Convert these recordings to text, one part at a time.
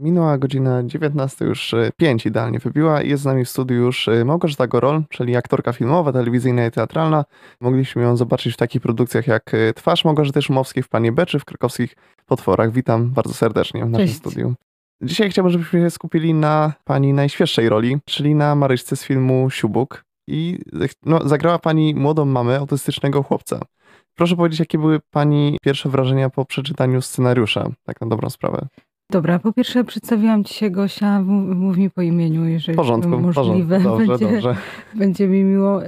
Minęła godzina 19, już 5 idealnie wybiła. Jest z nami w studiu już Małgorzata Gorol, czyli aktorka filmowa, telewizyjna i teatralna. Mogliśmy ją zobaczyć w takich produkcjach jak Twarz Małgorzaty Szumowskiej w Panie Beczy, w krakowskich Potworach. Witam bardzo serdecznie w naszym Cześć. studiu. Dzisiaj chciałbym, żebyśmy się skupili na pani najświeższej roli, czyli na Maryśce z filmu Siubuk. I no, zagrała pani młodą mamę autystycznego chłopca. Proszę powiedzieć, jakie były pani pierwsze wrażenia po przeczytaniu scenariusza, tak na dobrą sprawę? Dobra, po pierwsze przedstawiłam ci się Gosia, mów, mi po imieniu, jeżeli porządku, możliwe. porządku. Dobrze, będzie, dobrze. będzie mi miło.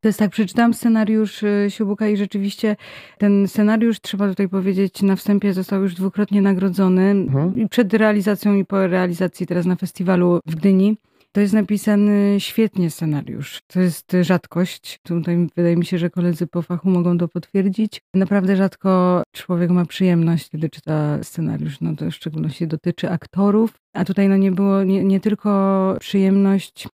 To jest tak, przeczytałam scenariusz y, Siubuka i rzeczywiście ten scenariusz, trzeba tutaj powiedzieć, na wstępie został już dwukrotnie nagrodzony. Mhm. Przed realizacją i po realizacji teraz na festiwalu w Gdyni. To jest napisany świetnie scenariusz. To jest rzadkość. Tutaj wydaje mi się, że koledzy po fachu mogą to potwierdzić. Naprawdę rzadko człowiek ma przyjemność, kiedy czyta scenariusz. No to w szczególności dotyczy aktorów. A tutaj no nie było nie, nie tylko przyjemność,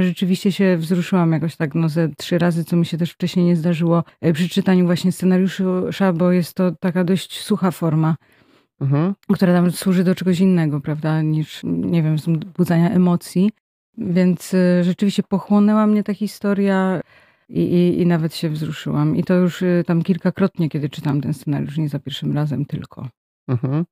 rzeczywiście się wzruszyłam jakoś tak no ze trzy razy, co mi się też wcześniej nie zdarzyło e, przy czytaniu właśnie scenariusza, bo jest to taka dość sucha forma Mhm. która tam służy do czegoś innego, prawda, niż, nie wiem, wzbudzania emocji. Więc y, rzeczywiście pochłonęła mnie ta historia i, i, i nawet się wzruszyłam. I to już y, tam kilkakrotnie, kiedy czytam ten scenariusz, nie za pierwszym razem tylko. Mhm.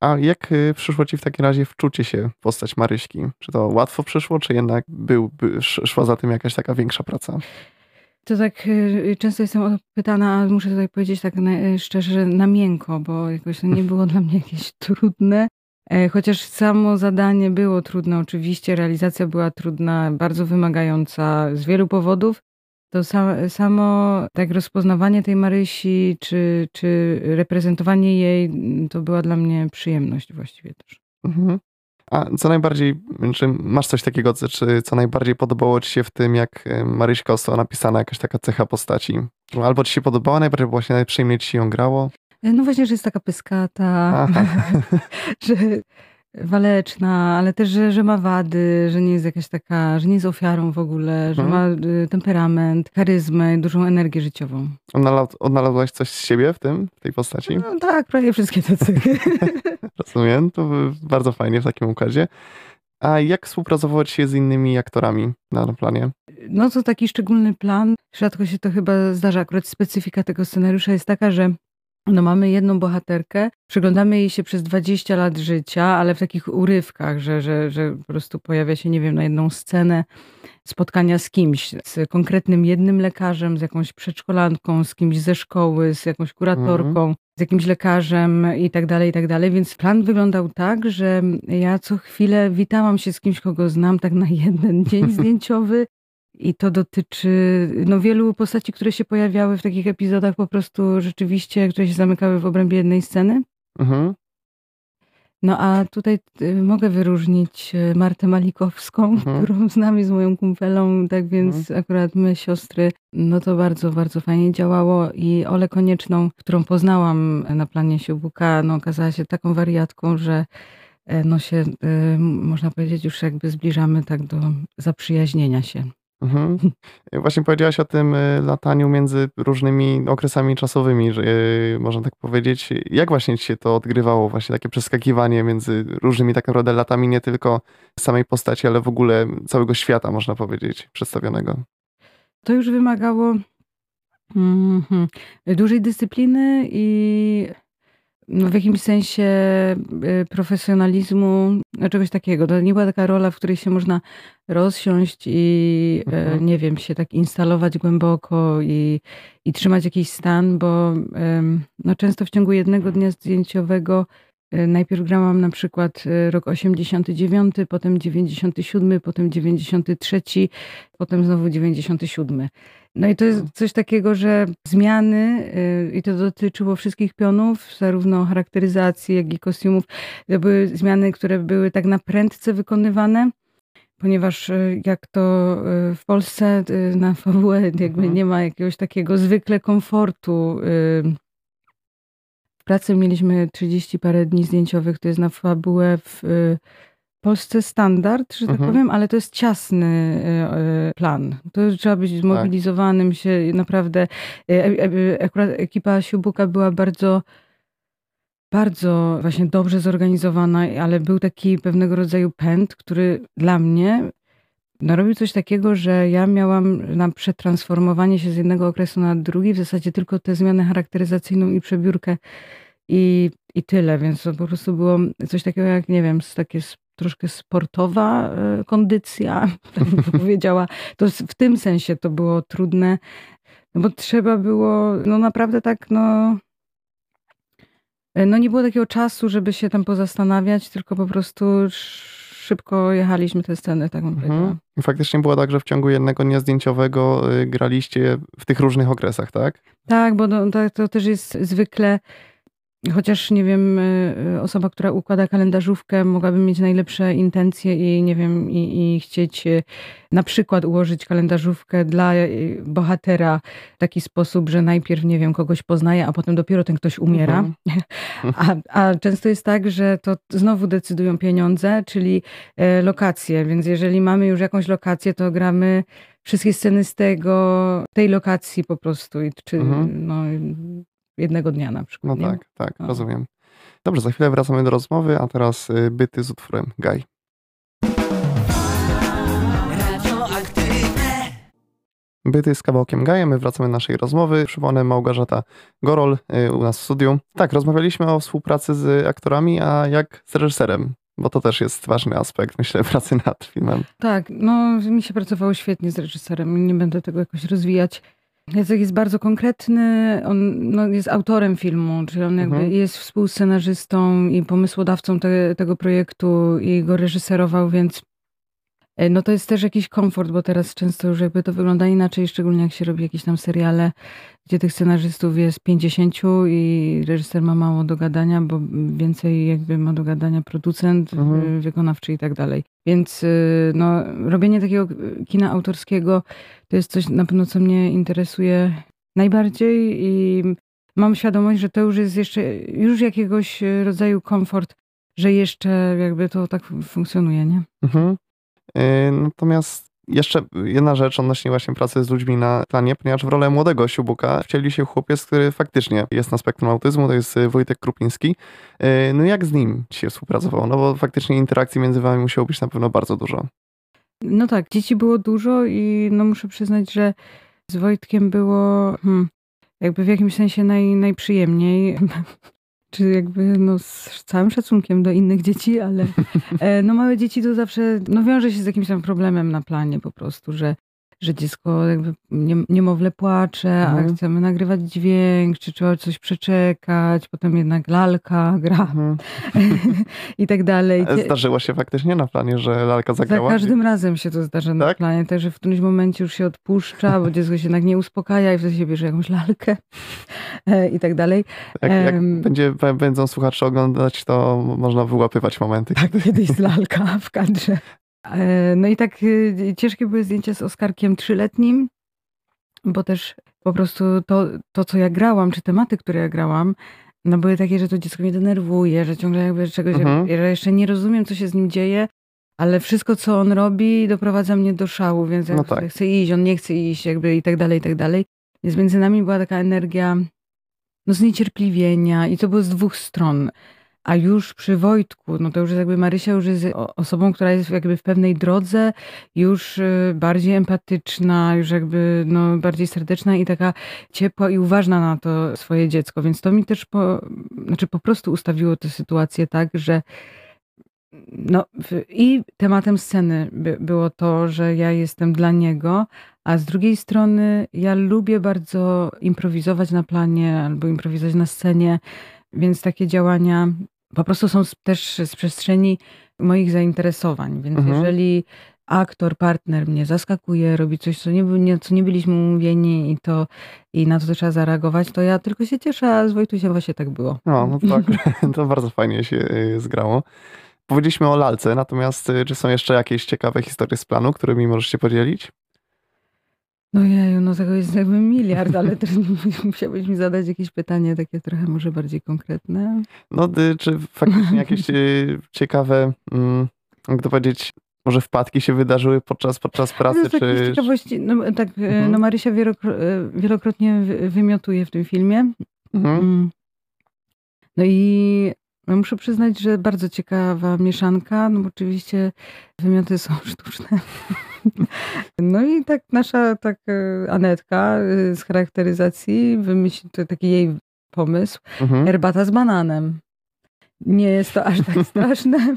A jak y, przyszło ci w takim razie wczucie się w postać Maryśki? Czy to łatwo przyszło, czy jednak był, by, sz- szła za tym jakaś taka większa praca? To tak często jestem pytana, muszę tutaj powiedzieć tak szczerze, na miękko, bo jakoś to nie było dla mnie jakieś trudne. E, Chociaż samo zadanie było trudne, oczywiście, realizacja była trudna, bardzo wymagająca z wielu powodów. To sa, samo tak rozpoznawanie tej Marysi, czy, czy reprezentowanie jej, m, to była dla mnie przyjemność właściwie też. Mhm. A co najbardziej, czy masz coś takiego, czy co najbardziej podobało ci się w tym, jak y, Maryśka została napisana, jakaś taka cecha postaci? Albo ci się podobała najbardziej, właśnie najprzyjemniej ci się ją grało? E, No właśnie, że jest taka pyskata, że waleczna, ale też, że, że ma wady, że nie jest jakaś taka, że nie jest ofiarą w ogóle, że ma Mhm. y, temperament, charyzmę, i dużą energię życiową. Odnalaz- Odnalazłaś coś z siebie w tym, w tej postaci? No tak, prawie wszystkie te cechy. Rozumiem, to bardzo fajnie w takim układzie. A jak współpracować się z innymi aktorami na planie? No to taki szczególny plan. Rzadko się to chyba zdarza. Akurat specyfika tego scenariusza jest taka, że no mamy jedną bohaterkę, przyglądamy jej się przez 20 lat życia, ale w takich urywkach, że, że, że po prostu pojawia się, nie wiem, na jedną scenę spotkania z kimś, z konkretnym jednym lekarzem, z jakąś przedszkolanką, z kimś ze szkoły, z jakąś kuratorką, z jakimś lekarzem i tak dalej, i tak dalej. Więc plan wyglądał tak, że ja co chwilę witałam się z kimś, kogo znam tak na jeden dzień zdjęciowy. I to dotyczy no, wielu postaci, które się pojawiały w takich epizodach, po prostu rzeczywiście, które się zamykały w obrębie jednej sceny. Mhm. No a tutaj y, mogę wyróżnić y, Martę Malikowską, Mhm. którą znam z moją kumpelą, tak więc akurat my siostry, no to bardzo, bardzo fajnie działało i Olę Konieczną, którą poznałam na planie Siubuka, no okazała się taką wariatką, że e, no się, y, można powiedzieć, już jakby zbliżamy tak do zaprzyjaźnienia się. Mhm. Właśnie powiedziałaś o tym y, lataniu między różnymi okresami czasowymi, że y, można tak powiedzieć. Jak właśnie ci się to odgrywało, właśnie takie przeskakiwanie między różnymi tak naprawdę latami, nie tylko samej postaci, ale w ogóle całego świata, można powiedzieć, przedstawionego. To już wymagało mhm, dużej dyscypliny i w jakimś sensie y, profesjonalizmu, no czegoś takiego. To nie była taka rola, w której się można rozsiąść i e, Mhm. nie wiem, się tak instalować głęboko i, i trzymać jakiś stan, bo no często w ciągu jednego dnia zdjęciowego najpierw grałam na przykład e, rok 89, potem 97, potem 93, potem znowu 97. No i to jest coś takiego, że zmiany, y, i to dotyczyło wszystkich pionów, zarówno charakteryzacji, jak i kostiumów, to były zmiany, które były tak na prędce wykonywane, ponieważ y, jak to y, w Polsce y, na fabułę jakby Mhm. nie ma jakiegoś takiego zwykle komfortu. Pracy mieliśmy 30 parę dni zdjęciowych, to jest na fabułę w y, Polsce standard, że tak Mhm. powiem, ale to jest ciasny y, y, plan. To trzeba być zmobilizowanym się naprawdę. e- e- Akurat ekipa Siubuka była bardzo bardzo właśnie dobrze zorganizowana, ale był taki pewnego rodzaju pęd, który dla mnie no, robił coś takiego, że ja miałam na przetransformowanie się z jednego okresu na drugi w zasadzie tylko tę zmianę charakteryzacyjną i przebiórkę i, i tyle, więc to po prostu było coś takiego jak, nie wiem, takie troszkę sportowa e, kondycja, tak bym to powiedziała. To w tym sensie to było trudne, no bo trzeba było, no naprawdę tak, no E, no nie było takiego czasu, żeby się tam pozastanawiać, tylko po prostu szybko jechaliśmy te sceny, tak bym mhm. powiedziała. Faktycznie było tak, że w ciągu jednego dnia zdjęciowego y, graliście w tych różnych okresach, tak? Tak, bo no, to, to też jest zwykle Chociaż, nie wiem, y, y, osoba, która układa kalendarzówkę, mogłaby mieć najlepsze intencje i, nie wiem, i, i chcieć y, na przykład ułożyć kalendarzówkę dla bohatera w taki sposób, że najpierw, nie wiem, kogoś poznaje, a potem dopiero ten ktoś umiera. Mhm. A, a często jest tak, że to znowu decydują pieniądze, czyli e, lokacje. Więc jeżeli mamy już jakąś lokację, to gramy wszystkie sceny z tego, tej lokacji po prostu. Czy, mhm. no, jednego dnia na przykład. No nie? tak, tak, no. rozumiem. Dobrze, za chwilę wracamy do rozmowy, a teraz y, byty z utworem Gaj. Byty z kawałkiem Gaja, my wracamy do naszej rozmowy. Przypomnę Małgorzata Gorol y, u nas w studiu. Tak, rozmawialiśmy o współpracy z aktorami, a jak z reżyserem? Bo to też jest ważny aspekt, myślę, pracy nad filmem. Tak, no mi się pracowało świetnie z reżyserem. Nie będę tego jakoś rozwijać. Jacek jest bardzo konkretny, on no, jest autorem filmu, czyli on jakby mhm. jest współscenarzystą i pomysłodawcą te, tego projektu i go reżyserował, więc no to jest też jakiś komfort, bo teraz często już jakby to wygląda inaczej, szczególnie jak się robi jakieś tam seriale, gdzie tych scenarzystów jest 50 i reżyser ma mało do gadania, bo więcej jakby ma do gadania producent, mhm. wykonawczy i tak dalej. Więc y, no, robienie takiego kina autorskiego to jest coś na pewno, co mnie interesuje najbardziej i mam świadomość, że to już jest jeszcze już jakiegoś rodzaju komfort, że jeszcze jakby to tak funkcjonuje, nie? Mhm. Y, natomiast jeszcze jedna rzecz odnośnie właśnie pracy z ludźmi na planie, ponieważ w rolę młodego Siubuka wcieli się chłopiec, który faktycznie jest na spektrum autyzmu, to jest y, Wojtek Krupiński. Y, no jak z nim się współpracowało? No bo faktycznie interakcji między wami musiało być na pewno bardzo dużo. No tak, dzieci było dużo i no muszę przyznać, że z Wojtkiem było hmm, jakby w jakimś sensie naj, najprzyjemniej. czy jakby no, z całym szacunkiem do innych dzieci, ale e, no, małe dzieci to zawsze no, wiąże się z jakimś tam problemem na planie po prostu, że że dziecko jakby nie, niemowlę płacze, mhm. a chcemy nagrywać dźwięk, czy trzeba coś przeczekać, potem jednak lalka gra mhm. i tak dalej. Zdarzyło się faktycznie na planie, że lalka zagrała? Za każdym razem się to zdarza na tak? planie, także w którymś momencie już się odpuszcza, bo dziecko się jednak nie uspokaja i wtedy się bierze jakąś lalkę e, i tak dalej. Jak, jak będzie, będą słuchacze oglądać, to można wyłapywać momenty. Tak, kiedyś lalka w kadrze. E, no i tak y, ciężkie były zdjęcia z Oskarkiem trzyletnim, bo też po prostu to, to, co ja grałam, czy tematy, które ja grałam, no były takie, że to dziecko mnie denerwuje, że ciągle jakby czegoś, mhm. że jeszcze nie rozumiem, co się z nim dzieje, ale wszystko, co on robi, doprowadza mnie do szału, więc no tak. chcę iść, on nie chce iść, jakby i tak dalej, i tak dalej. Więc między nami była taka energia no, zniecierpliwienia i to było z dwóch stron. A już przy Wojtku, no to już jakby Marysia już jest osobą, która jest jakby w pewnej drodze, już y, bardziej empatyczna, już jakby no, bardziej serdeczna i taka ciepła i uważna na to swoje dziecko. Więc to mi też po, znaczy po prostu ustawiło tę sytuację tak, że no, i tematem sceny by, było to, że ja jestem dla niego, a z drugiej strony ja lubię bardzo improwizować na planie albo improwizować na scenie, więc takie działania po prostu są też z przestrzeni moich zainteresowań. Więc mhm. jeżeli aktor, partner mnie zaskakuje, robi coś, co nie, co nie byliśmy umówieni i, to, i na to, to trzeba zareagować, to ja tylko się cieszę, a z Wojtusiem właśnie tak było. No, no tak, to bardzo fajnie się y, zgrało. Powiedzieliśmy o lalce, natomiast y, czy są jeszcze jakieś ciekawe historie z planu, którymi możesz się podzielić? No jeju, no tego jest jakby miliard, ale też musiałbyś mi zadać jakieś pytanie takie trochę może bardziej konkretne. No czy faktycznie jakieś y, ciekawe, mm, jak to powiedzieć, może wpadki się wydarzyły podczas, podczas pracy? No, czy... ciekawości, no, tak, y, mhm. no Marysia y, wielokrotnie wymiotuje w tym filmie. Mhm. Mm. No i no muszę przyznać, że bardzo ciekawa mieszanka, no bo oczywiście wymioty są sztuczne. No i tak nasza tak e, Anetka e, z charakteryzacji wymyśli, to taki jej pomysł, Mhm. herbata z bananem. Nie jest to aż tak straszne,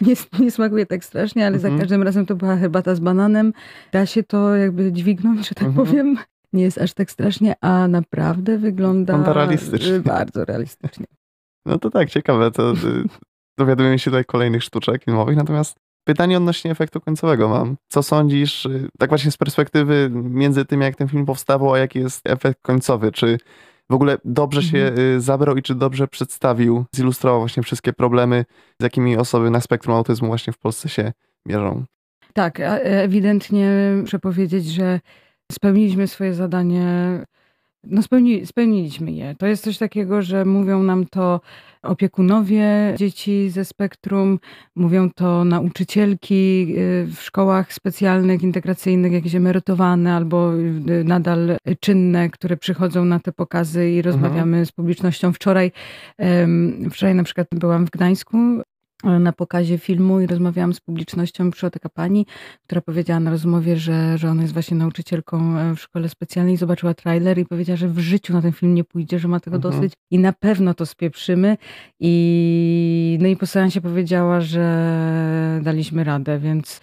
nie, nie smakuje tak strasznie, ale za Mhm. każdym razem to była herbata z bananem. Da się to jakby dźwignąć, że tak Mhm. powiem. Nie jest aż tak strasznie, a naprawdę wygląda Wygląda realistycznie. y, bardzo realistycznie. No to tak, ciekawe. To, y, dowiadujemy się tutaj kolejnych sztuczek filmowych, natomiast pytanie odnośnie efektu końcowego mam. Co sądzisz, y, tak właśnie z perspektywy między tym, jak ten film powstawał, a jaki jest efekt końcowy? Czy w ogóle dobrze się Mhm. y, zabrał i czy dobrze przedstawił, zilustrował właśnie wszystkie problemy, z jakimi osoby na spektrum autyzmu właśnie w Polsce się mierzą? Tak, a- ewidentnie muszę powiedzieć, że spełniliśmy swoje zadanie. No spełni, spełniliśmy je. To jest coś takiego, że mówią nam to opiekunowie dzieci ze spektrum, mówią to nauczycielki y, w szkołach specjalnych, integracyjnych, jakieś emerytowane albo y, nadal czynne, które przychodzą na te pokazy i rozmawiamy z publicznością. Wczoraj, wczoraj na przykład byłam w Gdańsku na pokazie filmu i rozmawiałam z publicznością. Przyszła taka pani, która powiedziała na rozmowie, że, że ona jest właśnie nauczycielką e, w szkole specjalnej zobaczyła trailer i powiedziała, że w życiu na ten film nie pójdzie, że ma tego Mhm. dosyć i na pewno to spieprzymy. I, no i po seansie powiedziała, że daliśmy radę, więc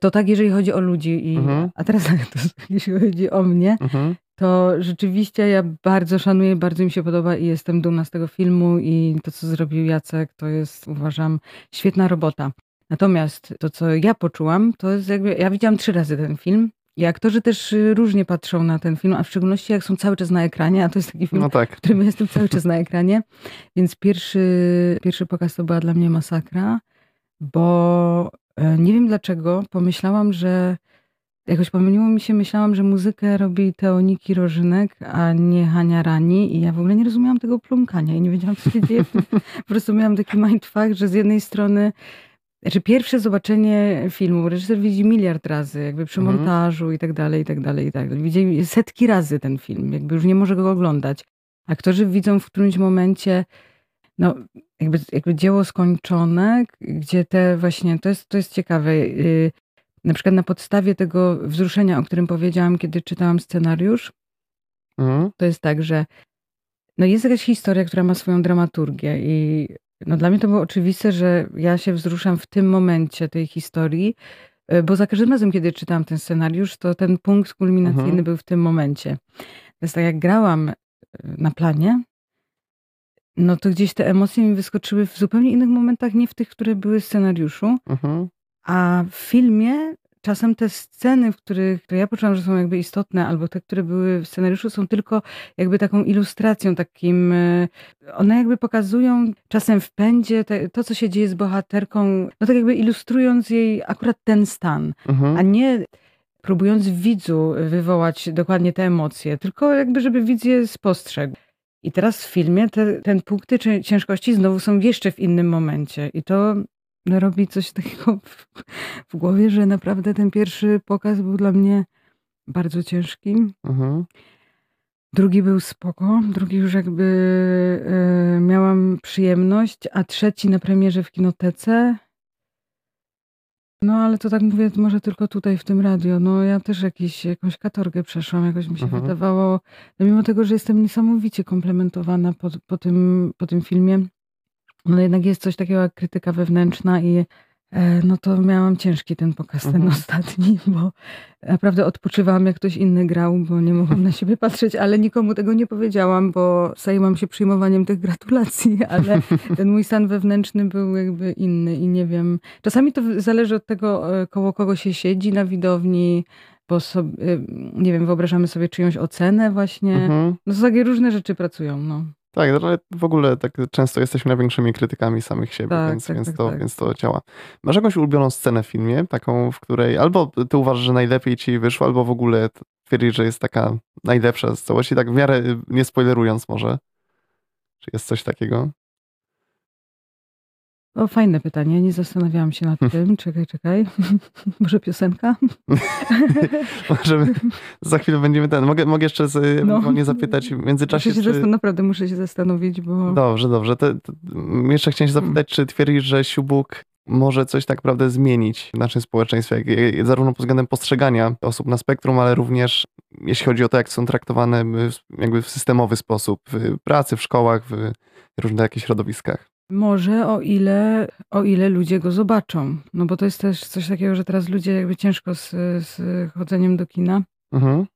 to tak, jeżeli chodzi o ludzi. I, Mhm. A teraz to, jeśli chodzi o mnie, Mhm. To rzeczywiście ja bardzo szanuję, bardzo mi się podoba i jestem dumna z tego filmu i to, co zrobił Jacek, to jest, uważam, świetna robota. Natomiast to, co ja poczułam, to jest jakby, ja widziałam trzy razy ten film i aktorzy też y, różnie patrzą na ten film, a w szczególności jak są cały czas na ekranie, a to jest taki film, No tak. w którym jestem cały czas na ekranie, więc pierwszy, pierwszy pokaz to była dla mnie masakra, bo e, nie wiem dlaczego, pomyślałam, że Jakoś pomyliło mi się, myślałam, że muzykę robi Teoniki Rożynek, a nie Hania Rani i ja w ogóle nie rozumiałam tego plumkania i nie wiedziałam, co się dzieje. Po prostu miałam taki mindfuck, że z jednej strony, znaczy pierwsze zobaczenie filmu, reżyser widzi miliard razy, jakby przy Mhm. montażu i tak dalej, i tak dalej, i tak dalej. Widzi setki razy ten film, jakby już nie może go oglądać. Aktorzy widzą w którymś momencie no, jakby, jakby dzieło skończone, gdzie te właśnie, to jest, to jest ciekawe, y, na przykład na podstawie tego wzruszenia, o którym powiedziałam, kiedy czytałam scenariusz, Mhm. to jest tak, że no jest jakaś historia, która ma swoją dramaturgię i no dla mnie to było oczywiste, że ja się wzruszam w tym momencie tej historii, y, bo za każdym razem, kiedy czytałam ten scenariusz, to ten punkt kulminacyjny Mhm. był w tym momencie. Jest tak, jak grałam y, na planie, no to gdzieś te emocje mi wyskoczyły w zupełnie innych momentach, nie w tych, które były w scenariuszu, Mhm. A w filmie czasem te sceny, w których które ja poczułam, że są jakby istotne, albo te, które były w scenariuszu, są tylko jakby taką ilustracją, takim. e, One jakby pokazują czasem w pędzie te, to, co się dzieje z bohaterką, no tak jakby ilustrując jej akurat ten stan, Mhm. a nie próbując w widzu wywołać dokładnie te emocje, tylko jakby, żeby widz je spostrzegł. I teraz w filmie te, ten punkty ciężkości znowu są jeszcze w innym momencie. I to robi coś takiego w, w głowie, że naprawdę ten pierwszy pokaz był dla mnie bardzo ciężki. Mhm. Drugi był spoko, drugi już jakby e, miałam przyjemność, a trzeci na premierze w kinotece. No ale to tak mówię, może tylko tutaj w tym radio. No ja też jakiś, jakąś katorgę przeszłam, jakoś mi się Mhm. wydawało, no, mimo tego, że jestem niesamowicie komplementowana po, po, tym, po tym filmie, no jednak jest coś takiego jak krytyka wewnętrzna i e, no to miałam ciężki ten pokaz, ten Mhm. ostatni, bo naprawdę odpoczywałam jak ktoś inny grał, bo nie mogłam na siebie patrzeć, ale nikomu tego nie powiedziałam, bo zajęłam się przyjmowaniem tych gratulacji, ale ten mój stan wewnętrzny był jakby inny i nie wiem. Czasami to zależy od tego, e, koło kogo się siedzi na widowni, bo sobie, nie wiem, wyobrażamy sobie czyjąś ocenę właśnie. Mhm. No to takie różne rzeczy pracują, no. Tak, no, ale w ogóle tak często jesteśmy największymi krytykami samych siebie, Tak, więc, tak, więc, tak, to, tak. więc to działa. Masz jakąś ulubioną scenę w filmie, taką, w której albo ty uważasz, że najlepiej ci wyszło, albo w ogóle twierdzisz, że jest taka najlepsza z całości, tak w miarę nie spoilerując może. Czy jest coś takiego? O, fajne pytanie, nie zastanawiałam się nad tym. Czekaj, czekaj. Może piosenka? Możemy, za chwilę będziemy ten. Mogę, mogę jeszcze z, No. nie zapytać w międzyczasie, Muszę się czy... naprawdę muszę się zastanowić, bo... Dobrze, dobrze. To, to, jeszcze chciałem się zapytać, czy twierdzisz, że Siubuk może coś tak naprawdę zmienić w naszym społeczeństwie, jak- jak- zarówno pod względem postrzegania osób na spektrum, ale również jeśli chodzi o to, jak są traktowane w- jakby w systemowy sposób, w pracy, w szkołach, w różnych jakichś środowiskach. Może o ile, o ile ludzie go zobaczą. No bo to jest też coś takiego, że teraz ludzie jakby ciężko z, z chodzeniem do kina. Mhm.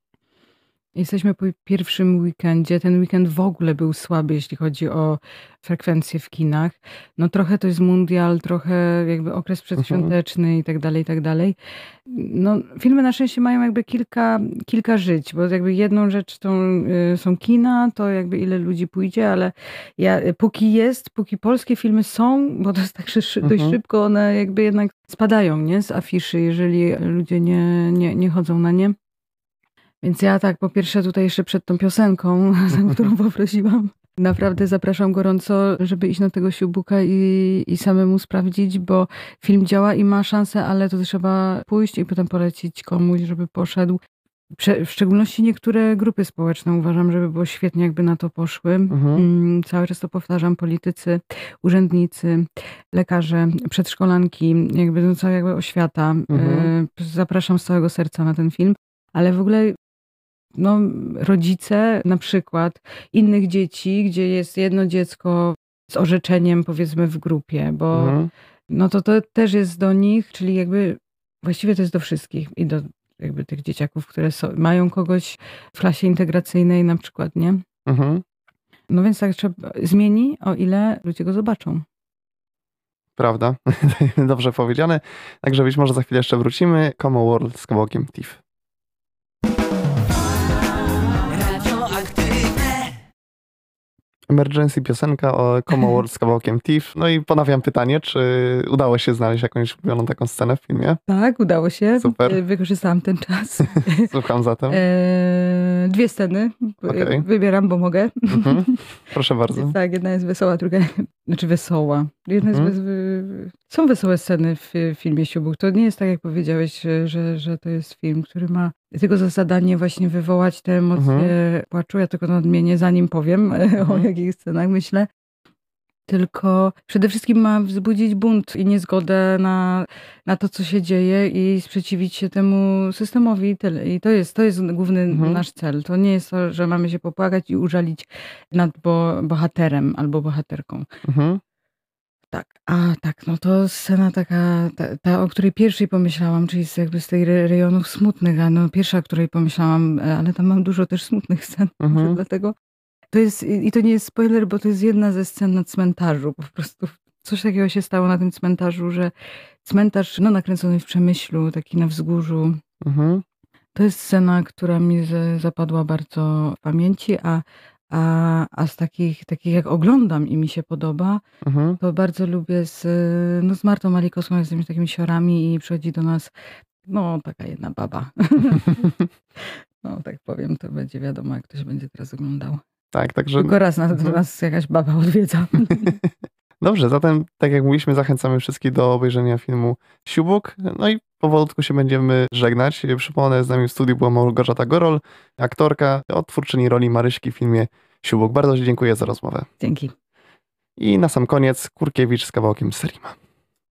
Jesteśmy po pierwszym weekendzie. Ten weekend w ogóle był słaby, jeśli chodzi o frekwencję w kinach. No trochę to jest mundial, trochę jakby okres przedświąteczny i tak dalej, i tak dalej. No filmy na szczęście mają jakby kilka, kilka żyć, bo jakby jedną rzecz to y, są kina, to jakby ile ludzi pójdzie, ale ja, póki jest, póki polskie filmy są, bo to jest tak, szy, dość Mhm. szybko one jakby jednak spadają, nie? Z afiszy, jeżeli ludzie nie, nie, nie chodzą na nie. Więc ja tak po pierwsze tutaj jeszcze przed tą piosenką, za którą poprosiłam, naprawdę zapraszam gorąco, żeby iść na tego siubuka i, i samemu sprawdzić, bo film działa i ma szansę, ale to trzeba pójść i potem polecić komuś, żeby poszedł. Prze- w szczególności niektóre grupy społeczne uważam, żeby było świetnie, jakby na to poszły. Mhm. Mm, Cały czas to powtarzam, politycy, urzędnicy, lekarze, przedszkolanki, jakby no cała jakby oświata. Mhm. Y, Zapraszam z całego serca na ten film, ale w ogóle no, rodzice na przykład innych dzieci, gdzie jest jedno dziecko z orzeczeniem powiedzmy w grupie, bo Mhm. no to to też jest do nich, czyli jakby właściwie to jest do wszystkich i do jakby tych dzieciaków, które są, mają kogoś w klasie integracyjnej na przykład, nie? Mhm. No więc tak trzeba zmieni, o ile ludzie go zobaczą. Prawda? Dobrze powiedziane. Także być może za chwilę jeszcze wrócimy. Como World z kawałkiem TIFF. Emergency piosenka o Como World z kawałkiem TIFF. No i ponawiam pytanie, czy udało się znaleźć jakąś ulubioną taką scenę w filmie? Tak, udało się. Super. Y, Wykorzystałam ten czas. Słucham zatem. E, dwie sceny Okej. wybieram, bo mogę. Mhm. Proszę bardzo. Tak, jedna jest wesoła, druga, znaczy wesoła. Jedna Mhm. jest wes- są wesołe sceny w filmie Siubuk. To nie jest tak, jak powiedziałeś, że, że, to jest film, który ma tylko za zadanie właśnie wywołać te emocje Mhm. płaczu. Ja tylko nadmienię, zanim powiem o Mhm. jakich scenach myślę. Tylko przede wszystkim ma wzbudzić bunt i niezgodę na, na to, co się dzieje i sprzeciwić się temu systemowi i tyle. I to jest, to jest główny Mhm. nasz cel. To nie jest to, że mamy się popłakać i użalić nad bo, bohaterem albo bohaterką. Mhm. Tak, a tak, no to scena taka, ta, ta, o której pierwszej pomyślałam, czyli z, jakby z tej re- rejonów smutnych, a no pierwsza, o której pomyślałam, e, ale tam mam dużo też smutnych scen, Mhm. dlatego. To jest, i to nie jest spoiler, bo to jest jedna ze scen na cmentarzu, po prostu coś takiego się stało na tym cmentarzu, że cmentarz, no nakręcony w Przemyślu, taki na wzgórzu, Mhm. to jest scena, która mi zapadła bardzo w pamięci, a, a, a z takich, takich jak oglądam i mi się podoba, Mhm. to bardzo lubię z, no z Martą Malikowską, jesteśmy takimi siorami i przychodzi do nas, no taka jedna baba. no tak powiem, to będzie wiadomo, jak ktoś będzie teraz oglądał. Tak, także Tylko raz nas, Mhm. nas jakaś baba odwiedza. dobrze, zatem tak jak mówiliśmy, zachęcamy wszystkich do obejrzenia filmu Siubuk. No i powolutku się będziemy żegnać. Przypomnę, z nami w studiu była Małgorzata Gorol, aktorka, odtwórczyni roli Maryśki w filmie Siubuk. Bardzo Ci dziękuję za rozmowę. Dzięki. I na sam koniec Kurkiewicz z kawałkiem Serima.